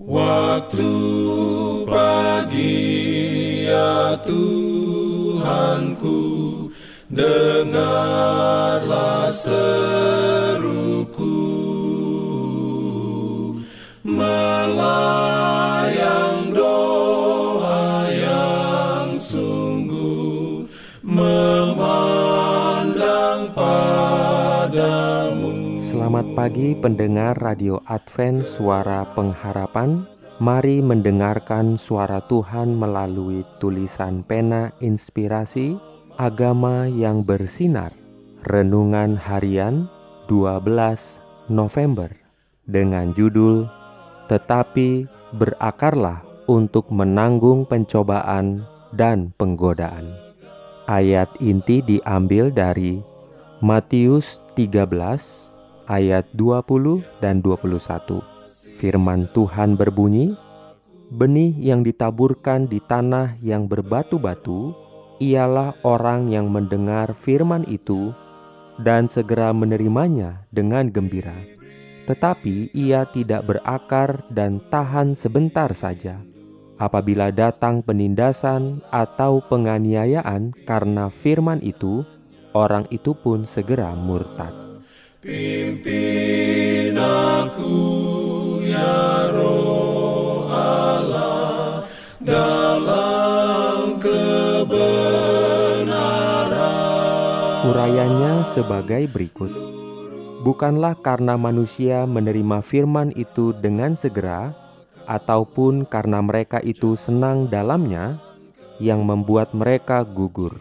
Waktu pagi ya Tuhanku Dengarlah seruku. Melayang Selamat pagi pendengar Radio Advent Suara Pengharapan Mari mendengarkan suara Tuhan melalui tulisan pena inspirasi agama yang bersinar. Renungan harian 12 November dengan judul Tetapi berakarlah untuk menanggung pencobaan dan penggodaan. Ayat inti diambil dari Matius 13 ayat 20 dan 21. Firman Tuhan berbunyi, "Benih yang ditaburkan di tanah yang berbatu-batu ialah orang yang mendengar firman itu dan segera menerimanya dengan gembira, tetapi ia tidak berakar dan tahan sebentar saja." Apabila datang penindasan atau penganiayaan karena firman itu, orang itu pun segera murtad. Pimpin aku ya roh Allah dalam kebenaran. Urayanya sebagai berikut. Bukanlah karena manusia menerima firman itu dengan segera, ataupun karena mereka itu senang dalamnya, yang membuat mereka gugur.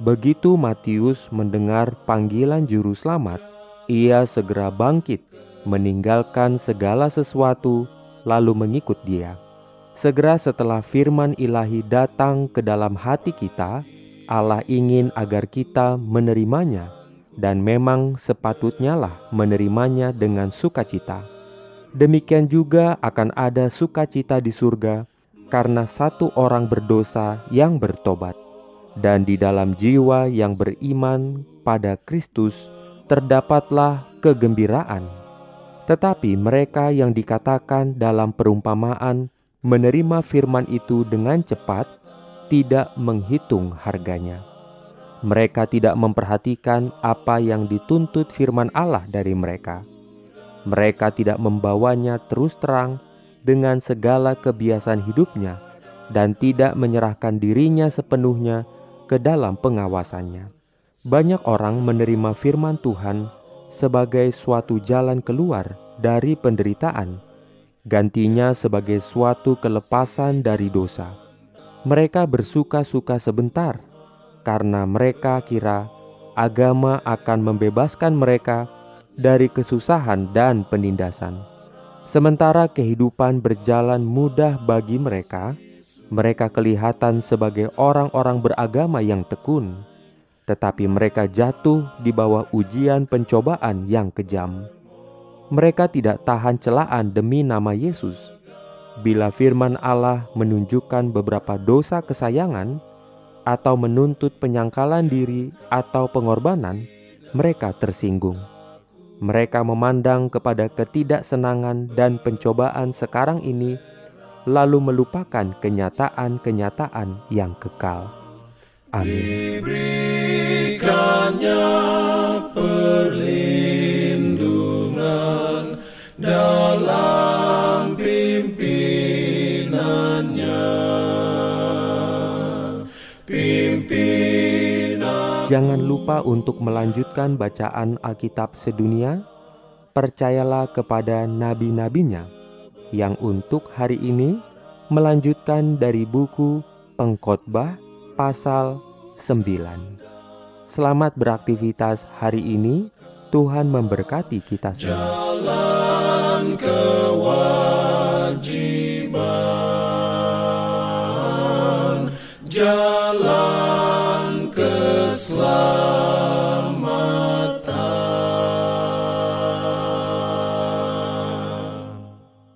Begitu Matius mendengar panggilan Juru Selamat, ia segera bangkit meninggalkan segala sesuatu, lalu mengikut Dia. Segera setelah firman ilahi datang ke dalam hati kita, Allah ingin agar kita menerimanya, dan memang sepatutnya lah menerimanya dengan sukacita. Demikian juga akan ada sukacita di surga karena satu orang berdosa yang bertobat, dan di dalam jiwa yang beriman pada Kristus terdapatlah kegembiraan tetapi mereka yang dikatakan dalam perumpamaan menerima firman itu dengan cepat tidak menghitung harganya. Mereka tidak memperhatikan apa yang dituntut firman Allah dari mereka. Mereka tidak membawanya terus terang dengan segala kebiasaan hidupnya dan tidak menyerahkan dirinya sepenuhnya ke dalam pengawasannya. Banyak orang menerima firman Tuhan sebagai suatu jalan keluar dari penderitaan, gantinya sebagai suatu kelepasan dari dosa. Mereka bersuka-suka sebentar karena mereka kira agama akan membebaskan mereka dari kesusahan dan penindasan. Sementara kehidupan berjalan mudah bagi mereka, mereka kelihatan sebagai orang-orang beragama yang tekun tetapi mereka jatuh di bawah ujian pencobaan yang kejam. Mereka tidak tahan celaan demi nama Yesus. Bila firman Allah menunjukkan beberapa dosa kesayangan atau menuntut penyangkalan diri atau pengorbanan, mereka tersinggung. Mereka memandang kepada ketidaksenangan dan pencobaan sekarang ini, lalu melupakan kenyataan-kenyataan yang kekal. Amin. Jangan lupa untuk melanjutkan bacaan Alkitab sedunia. Percayalah kepada nabi-nabinya yang untuk hari ini melanjutkan dari buku Pengkhotbah pasal 9. Selamat beraktivitas hari ini. Tuhan memberkati kita semua. jalan kewajiban slow.